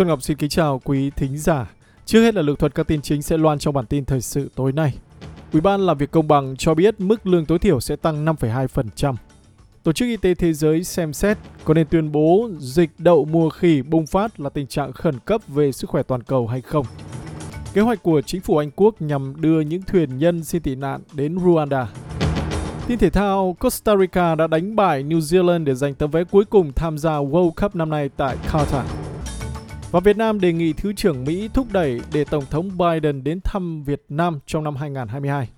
Xuân Ngọc xin kính chào quý thính giả. Trước hết là lược thuật các tin chính sẽ loan trong bản tin thời sự tối nay. Ủy ban làm việc công bằng cho biết mức lương tối thiểu sẽ tăng 5,2%. Tổ chức Y tế Thế giới xem xét có nên tuyên bố dịch đậu mùa khỉ bùng phát là tình trạng khẩn cấp về sức khỏe toàn cầu hay không. Kế hoạch của chính phủ Anh Quốc nhằm đưa những thuyền nhân xin tị nạn đến Rwanda. Tin thể thao, Costa Rica đã đánh bại New Zealand để giành tấm vé cuối cùng tham gia World Cup năm nay tại Qatar. Và Việt Nam đề nghị Thứ trưởng Mỹ thúc đẩy để Tổng thống Biden đến thăm Việt Nam trong năm 2022.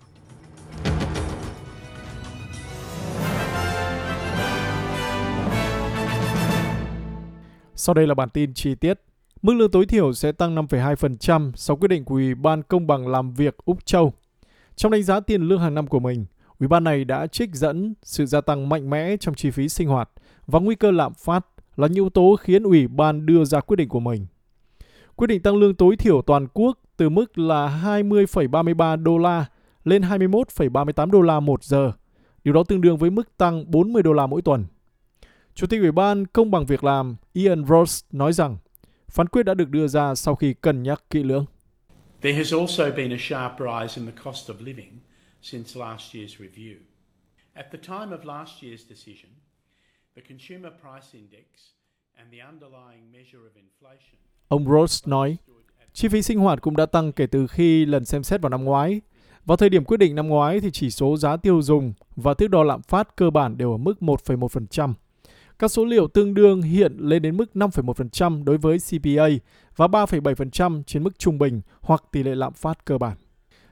Sau đây là bản tin chi tiết. Mức lương tối thiểu sẽ tăng 5,2% sau quyết định của Ủy ban Công bằng làm việc Úc Châu. Trong đánh giá tiền lương hàng năm của mình, Ủy ban này đã trích dẫn sự gia tăng mạnh mẽ trong chi phí sinh hoạt và nguy cơ lạm phát là những yếu tố khiến Ủy ban đưa ra quyết định của mình. Quyết định tăng lương tối thiểu toàn quốc từ mức là 20,33 đô la lên 21,38 đô la một giờ. Điều đó tương đương với mức tăng 40 đô la mỗi tuần. Chủ tịch Ủy ban Công bằng Việc làm Ian Ross nói rằng phán quyết đã được đưa ra sau khi cân nhắc kỹ lưỡng. There has also been a sharp rise in the cost of living since last year's review. At the time of last year's decision, Ông Ross nói, chi phí sinh hoạt cũng đã tăng kể từ khi lần xem xét vào năm ngoái. Vào thời điểm quyết định năm ngoái thì chỉ số giá tiêu dùng và thước đo lạm phát cơ bản đều ở mức 1,1%. Các số liệu tương đương hiện lên đến mức 5,1% đối với CPA và 3,7% trên mức trung bình hoặc tỷ lệ lạm phát cơ bản.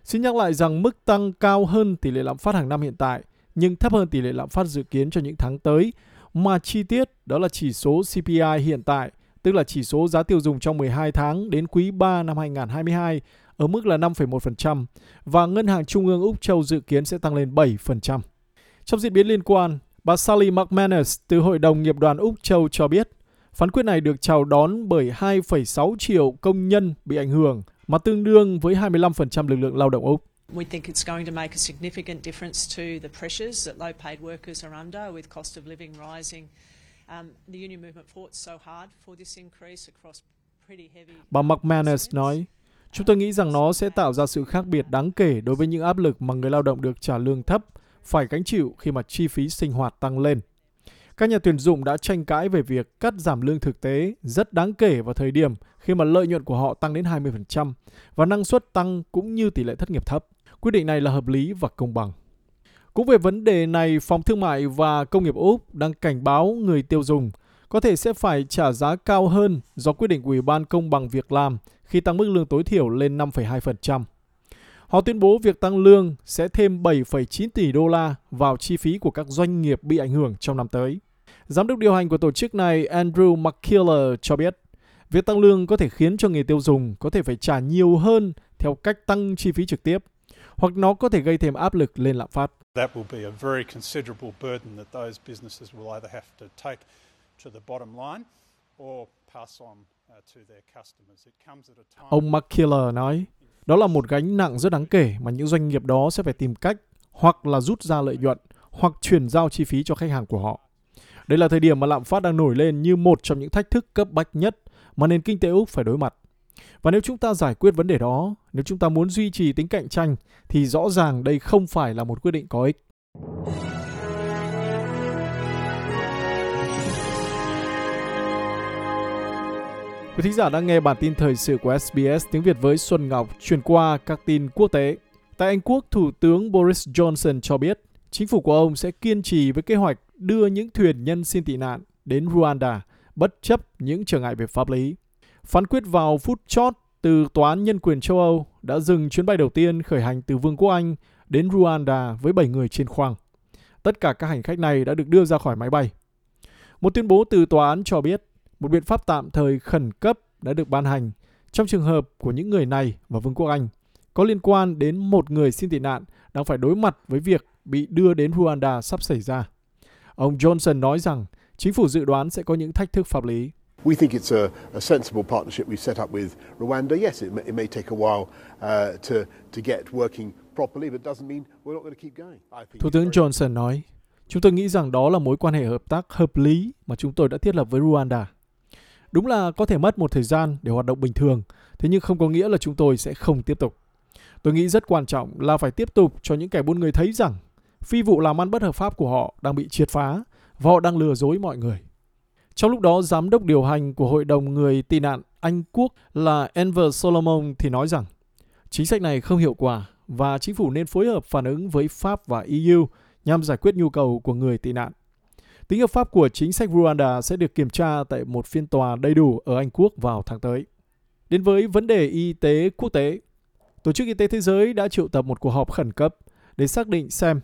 Xin nhắc lại rằng mức tăng cao hơn tỷ lệ lạm phát hàng năm hiện tại, nhưng thấp hơn tỷ lệ lạm phát dự kiến cho những tháng tới, mà chi tiết đó là chỉ số CPI hiện tại, tức là chỉ số giá tiêu dùng trong 12 tháng đến quý 3 năm 2022 ở mức là 5,1% và Ngân hàng Trung ương Úc Châu dự kiến sẽ tăng lên 7%. Trong diễn biến liên quan, bà Sally McManus từ Hội đồng Nghiệp đoàn Úc Châu cho biết, phán quyết này được chào đón bởi 2,6 triệu công nhân bị ảnh hưởng, mà tương đương với 25% lực lượng lao động Úc. We think it's going to make a significant difference to the pressures that low paid workers are under with cost of living rising. Um, the union movement fought so hard for this increase across pretty heavy. Bà McManus nói, Chúng tôi nghĩ rằng nó sẽ tạo ra sự khác biệt đáng kể đối với những áp lực mà người lao động được trả lương thấp phải gánh chịu khi mà chi phí sinh hoạt tăng lên. Các nhà tuyển dụng đã tranh cãi về việc cắt giảm lương thực tế rất đáng kể vào thời điểm khi mà lợi nhuận của họ tăng đến 20% và năng suất tăng cũng như tỷ lệ thất nghiệp thấp. Quyết định này là hợp lý và công bằng. Cũng về vấn đề này, Phòng Thương mại và Công nghiệp Úc đang cảnh báo người tiêu dùng có thể sẽ phải trả giá cao hơn do quyết định của Ủy ban Công bằng Việc làm khi tăng mức lương tối thiểu lên 5,2%. Họ tuyên bố việc tăng lương sẽ thêm 7,9 tỷ đô la vào chi phí của các doanh nghiệp bị ảnh hưởng trong năm tới. Giám đốc điều hành của tổ chức này Andrew McKellar cho biết, việc tăng lương có thể khiến cho người tiêu dùng có thể phải trả nhiều hơn theo cách tăng chi phí trực tiếp, hoặc nó có thể gây thêm áp lực lên lạm phát. That will be a very considerable burden that those businesses will either have to take to the bottom line or pass on uh, Ông McKellar nói, đó là một gánh nặng rất đáng kể mà những doanh nghiệp đó sẽ phải tìm cách hoặc là rút ra lợi nhuận hoặc chuyển giao chi phí cho khách hàng của họ. Đây là thời điểm mà lạm phát đang nổi lên như một trong những thách thức cấp bách nhất mà nền kinh tế Úc phải đối mặt. Và nếu chúng ta giải quyết vấn đề đó, nếu chúng ta muốn duy trì tính cạnh tranh thì rõ ràng đây không phải là một quyết định có ích. Quý thính giả đang nghe bản tin thời sự của SBS tiếng Việt với Xuân Ngọc truyền qua các tin quốc tế. Tại Anh Quốc, Thủ tướng Boris Johnson cho biết chính phủ của ông sẽ kiên trì với kế hoạch đưa những thuyền nhân xin tị nạn đến Rwanda bất chấp những trở ngại về pháp lý. Phán quyết vào phút chót từ Tòa án Nhân quyền châu Âu đã dừng chuyến bay đầu tiên khởi hành từ Vương quốc Anh đến Rwanda với 7 người trên khoang. Tất cả các hành khách này đã được đưa ra khỏi máy bay. Một tuyên bố từ tòa án cho biết một biện pháp tạm thời khẩn cấp đã được ban hành trong trường hợp của những người này và Vương quốc Anh có liên quan đến một người xin tị nạn đang phải đối mặt với việc bị đưa đến Rwanda sắp xảy ra. Ông Johnson nói rằng chính phủ dự đoán sẽ có những thách thức pháp lý. We think it's a, a sensible partnership we've set up with Rwanda. Yes, it may, it may take a while uh, to, to get working properly, but doesn't mean we're not going to keep going. Thủ tướng Johnson nói, chúng tôi nghĩ rằng đó là mối quan hệ hợp tác hợp lý mà chúng tôi đã thiết lập với Rwanda. Đúng là có thể mất một thời gian để hoạt động bình thường, thế nhưng không có nghĩa là chúng tôi sẽ không tiếp tục. Tôi nghĩ rất quan trọng là phải tiếp tục cho những kẻ buôn người thấy rằng phi vụ làm ăn bất hợp pháp của họ đang bị triệt phá và họ đang lừa dối mọi người. Trong lúc đó, giám đốc điều hành của Hội đồng Người tị nạn Anh Quốc là Enver Solomon thì nói rằng chính sách này không hiệu quả và chính phủ nên phối hợp phản ứng với Pháp và EU nhằm giải quyết nhu cầu của người tị nạn. Tính hợp pháp của chính sách Rwanda sẽ được kiểm tra tại một phiên tòa đầy đủ ở Anh Quốc vào tháng tới. Đến với vấn đề y tế quốc tế, Tổ chức Y tế Thế giới đã triệu tập một cuộc họp khẩn cấp để xác định xem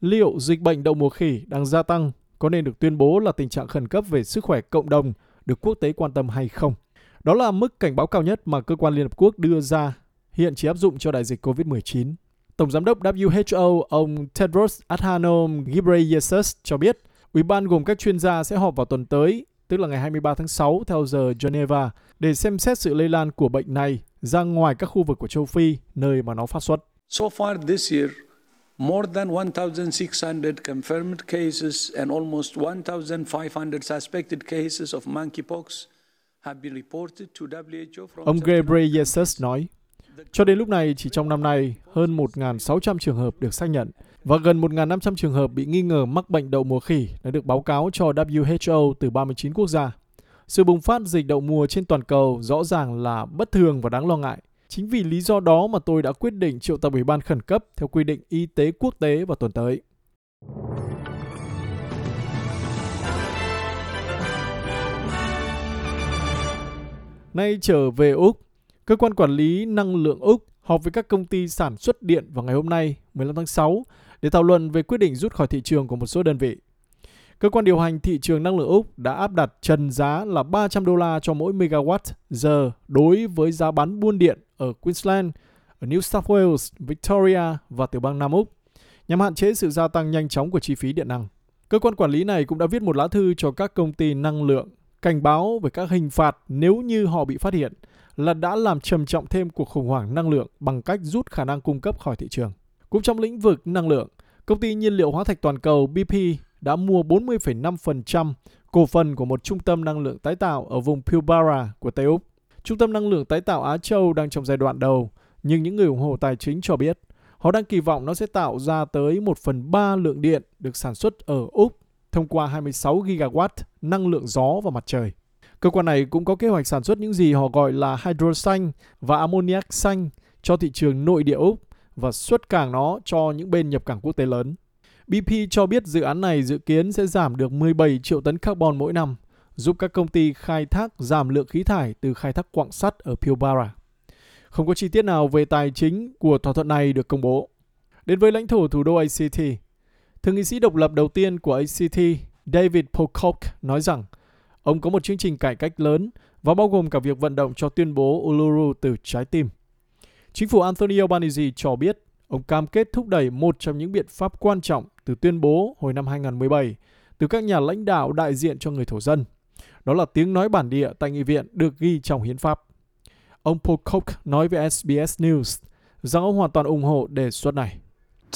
liệu dịch bệnh đậu mùa khỉ đang gia tăng có nên được tuyên bố là tình trạng khẩn cấp về sức khỏe cộng đồng được quốc tế quan tâm hay không. Đó là mức cảnh báo cao nhất mà cơ quan Liên Hợp Quốc đưa ra, hiện chỉ áp dụng cho đại dịch COVID-19. Tổng giám đốc WHO ông Tedros Adhanom Ghebreyesus cho biết, Ủy ban gồm các chuyên gia sẽ họp vào tuần tới, tức là ngày 23 tháng 6 theo giờ Geneva, để xem xét sự lây lan của bệnh này ra ngoài các khu vực của châu Phi, nơi mà nó phát xuất. So far this year, more than 1,600 confirmed cases and almost 1,500 suspected cases of monkeypox have been reported to WHO from Ông Ghebreyesus nói, cho đến lúc này, chỉ trong năm nay, hơn 1.600 trường hợp được xác nhận và gần 1.500 trường hợp bị nghi ngờ mắc bệnh đậu mùa khỉ đã được báo cáo cho WHO từ 39 quốc gia. Sự bùng phát dịch đậu mùa trên toàn cầu rõ ràng là bất thường và đáng lo ngại. Chính vì lý do đó mà tôi đã quyết định triệu tập ủy ban khẩn cấp theo quy định y tế quốc tế vào tuần tới. Nay trở về Úc, cơ quan quản lý năng lượng Úc họp với các công ty sản xuất điện vào ngày hôm nay, 15 tháng 6, để thảo luận về quyết định rút khỏi thị trường của một số đơn vị. Cơ quan điều hành thị trường năng lượng Úc đã áp đặt trần giá là 300 đô la cho mỗi megawatt giờ đối với giá bán buôn điện ở Queensland, ở New South Wales, Victoria và tiểu bang Nam Úc, nhằm hạn chế sự gia tăng nhanh chóng của chi phí điện năng. Cơ quan quản lý này cũng đã viết một lá thư cho các công ty năng lượng, cảnh báo về các hình phạt nếu như họ bị phát hiện là đã làm trầm trọng thêm cuộc khủng hoảng năng lượng bằng cách rút khả năng cung cấp khỏi thị trường. Cũng trong lĩnh vực năng lượng, công ty nhiên liệu hóa thạch toàn cầu BP đã mua 40,5% cổ phần của một trung tâm năng lượng tái tạo ở vùng Pilbara của Tây Úc. Trung tâm năng lượng tái tạo Á Châu đang trong giai đoạn đầu, nhưng những người ủng hộ tài chính cho biết họ đang kỳ vọng nó sẽ tạo ra tới 1 phần 3 lượng điện được sản xuất ở Úc thông qua 26 gigawatt năng lượng gió và mặt trời. Cơ quan này cũng có kế hoạch sản xuất những gì họ gọi là hydro xanh và ammoniac xanh cho thị trường nội địa Úc và xuất cảng nó cho những bên nhập cảng quốc tế lớn. BP cho biết dự án này dự kiến sẽ giảm được 17 triệu tấn carbon mỗi năm, giúp các công ty khai thác giảm lượng khí thải từ khai thác quặng sắt ở Pilbara. Không có chi tiết nào về tài chính của thỏa thuận này được công bố. Đến với lãnh thổ thủ đô ACT, thượng nghị sĩ độc lập đầu tiên của ACT, David Pocock, nói rằng ông có một chương trình cải cách lớn và bao gồm cả việc vận động cho tuyên bố Uluru từ trái tim. Chính phủ Anthony Albanese cho biết ông cam kết thúc đẩy một trong những biện pháp quan trọng từ tuyên bố hồi năm 2017 từ các nhà lãnh đạo đại diện cho người thổ dân. Đó là tiếng nói bản địa tại nghị viện được ghi trong hiến pháp. Ông Pocock nói với SBS News rằng ông hoàn toàn ủng hộ đề xuất này.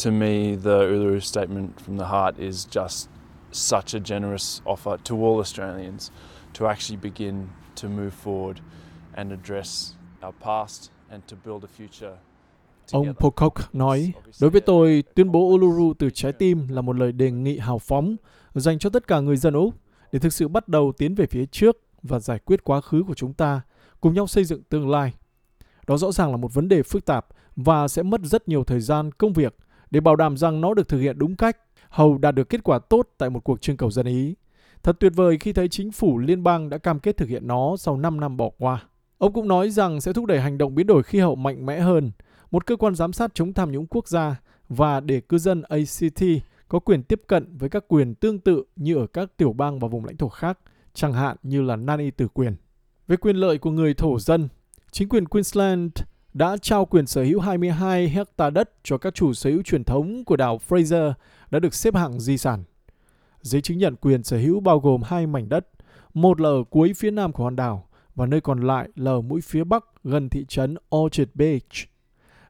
To me, the Uluru Statement from the Heart is just such a generous offer to all Australians to actually begin to move forward and address our past and to build a future Ông Pocock nói, đối với tôi, tuyên bố Uluru từ trái tim là một lời đề nghị hào phóng dành cho tất cả người dân Úc để thực sự bắt đầu tiến về phía trước và giải quyết quá khứ của chúng ta, cùng nhau xây dựng tương lai. Đó rõ ràng là một vấn đề phức tạp và sẽ mất rất nhiều thời gian công việc để bảo đảm rằng nó được thực hiện đúng cách, hầu đạt được kết quả tốt tại một cuộc trưng cầu dân Ý. Thật tuyệt vời khi thấy chính phủ liên bang đã cam kết thực hiện nó sau 5 năm bỏ qua. Ông cũng nói rằng sẽ thúc đẩy hành động biến đổi khí hậu mạnh mẽ hơn, một cơ quan giám sát chống tham nhũng quốc gia và để cư dân ACT có quyền tiếp cận với các quyền tương tự như ở các tiểu bang và vùng lãnh thổ khác, chẳng hạn như là nan y tử quyền. Về quyền lợi của người thổ dân, chính quyền Queensland đã trao quyền sở hữu 22 hecta đất cho các chủ sở hữu truyền thống của đảo Fraser đã được xếp hạng di sản. Giấy chứng nhận quyền sở hữu bao gồm hai mảnh đất, một là ở cuối phía nam của hòn đảo và nơi còn lại là ở mũi phía bắc gần thị trấn Orchard Beach.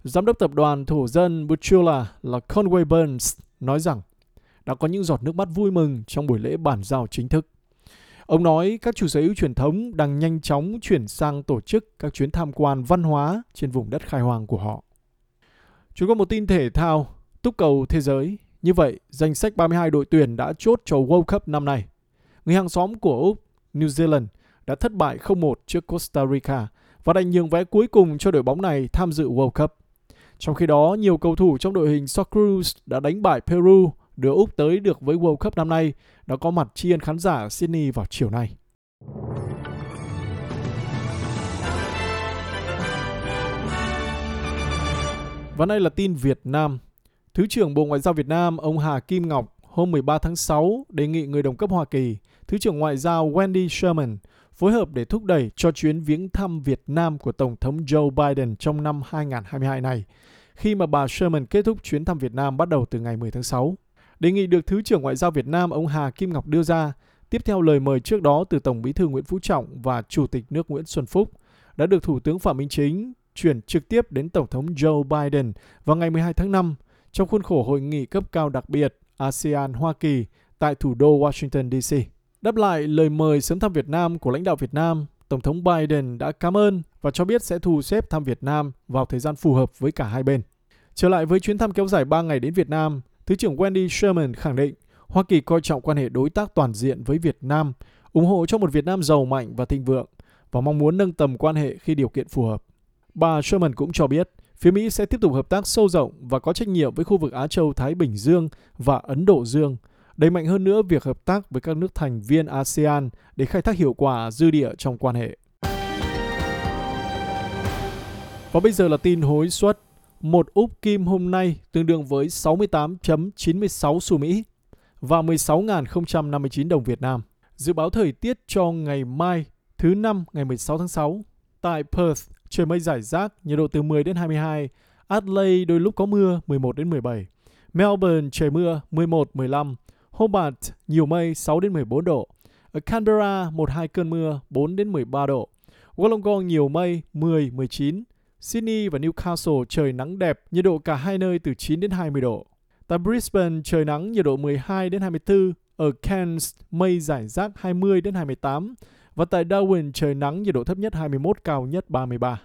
Giám đốc tập đoàn thổ dân Butchula là Conway Burns nói rằng đã có những giọt nước mắt vui mừng trong buổi lễ bản giao chính thức. Ông nói các chủ sở hữu truyền thống đang nhanh chóng chuyển sang tổ chức các chuyến tham quan văn hóa trên vùng đất khai hoang của họ. Chúng có một tin thể thao, túc cầu thế giới. Như vậy, danh sách 32 đội tuyển đã chốt cho World Cup năm nay. Người hàng xóm của Úc, New Zealand, đã thất bại 0-1 trước Costa Rica và đành nhường vé cuối cùng cho đội bóng này tham dự World Cup. Trong khi đó, nhiều cầu thủ trong đội hình Socceroos đã đánh bại Peru đưa Úc tới được với World Cup năm nay đã có mặt tri ân khán giả Sydney vào chiều nay. Và đây là tin Việt Nam. Thứ trưởng Bộ Ngoại giao Việt Nam ông Hà Kim Ngọc hôm 13 tháng 6 đề nghị người đồng cấp Hoa Kỳ, Thứ trưởng Ngoại giao Wendy Sherman phối hợp để thúc đẩy cho chuyến viếng thăm Việt Nam của Tổng thống Joe Biden trong năm 2022 này, khi mà bà Sherman kết thúc chuyến thăm Việt Nam bắt đầu từ ngày 10 tháng 6. Đề nghị được Thứ trưởng Ngoại giao Việt Nam ông Hà Kim Ngọc đưa ra, tiếp theo lời mời trước đó từ Tổng bí thư Nguyễn Phú Trọng và Chủ tịch nước Nguyễn Xuân Phúc, đã được Thủ tướng Phạm Minh Chính chuyển trực tiếp đến Tổng thống Joe Biden vào ngày 12 tháng 5 trong khuôn khổ hội nghị cấp cao đặc biệt ASEAN-Hoa Kỳ tại thủ đô Washington, D.C. Đáp lại lời mời sớm thăm Việt Nam của lãnh đạo Việt Nam, Tổng thống Biden đã cảm ơn và cho biết sẽ thu xếp thăm Việt Nam vào thời gian phù hợp với cả hai bên. Trở lại với chuyến thăm kéo dài 3 ngày đến Việt Nam, Thứ trưởng Wendy Sherman khẳng định Hoa Kỳ coi trọng quan hệ đối tác toàn diện với Việt Nam, ủng hộ cho một Việt Nam giàu mạnh và thịnh vượng và mong muốn nâng tầm quan hệ khi điều kiện phù hợp. Bà Sherman cũng cho biết phía Mỹ sẽ tiếp tục hợp tác sâu rộng và có trách nhiệm với khu vực Á Châu Thái Bình Dương và Ấn Độ Dương, đẩy mạnh hơn nữa việc hợp tác với các nước thành viên ASEAN để khai thác hiệu quả dư địa trong quan hệ. Và bây giờ là tin hối suất một úp kim hôm nay tương đương với 68.96 xu Mỹ và 16.059 đồng Việt Nam. Dự báo thời tiết cho ngày mai thứ năm ngày 16 tháng 6. Tại Perth, trời mây rải rác, nhiệt độ từ 10 đến 22. Adelaide đôi lúc có mưa, 11 đến 17. Melbourne trời mưa, 11 15. Hobart nhiều mây, 6 đến 14 độ. Ở Canberra một hai cơn mưa, 4 đến 13 độ. Wollongong nhiều mây, 10 19. Sydney và Newcastle trời nắng đẹp, nhiệt độ cả hai nơi từ 9 đến 20 độ. Tại Brisbane trời nắng nhiệt độ 12 đến 24, ở Cairns mây rải rác 20 đến 28 và tại Darwin trời nắng nhiệt độ thấp nhất 21 cao nhất 33.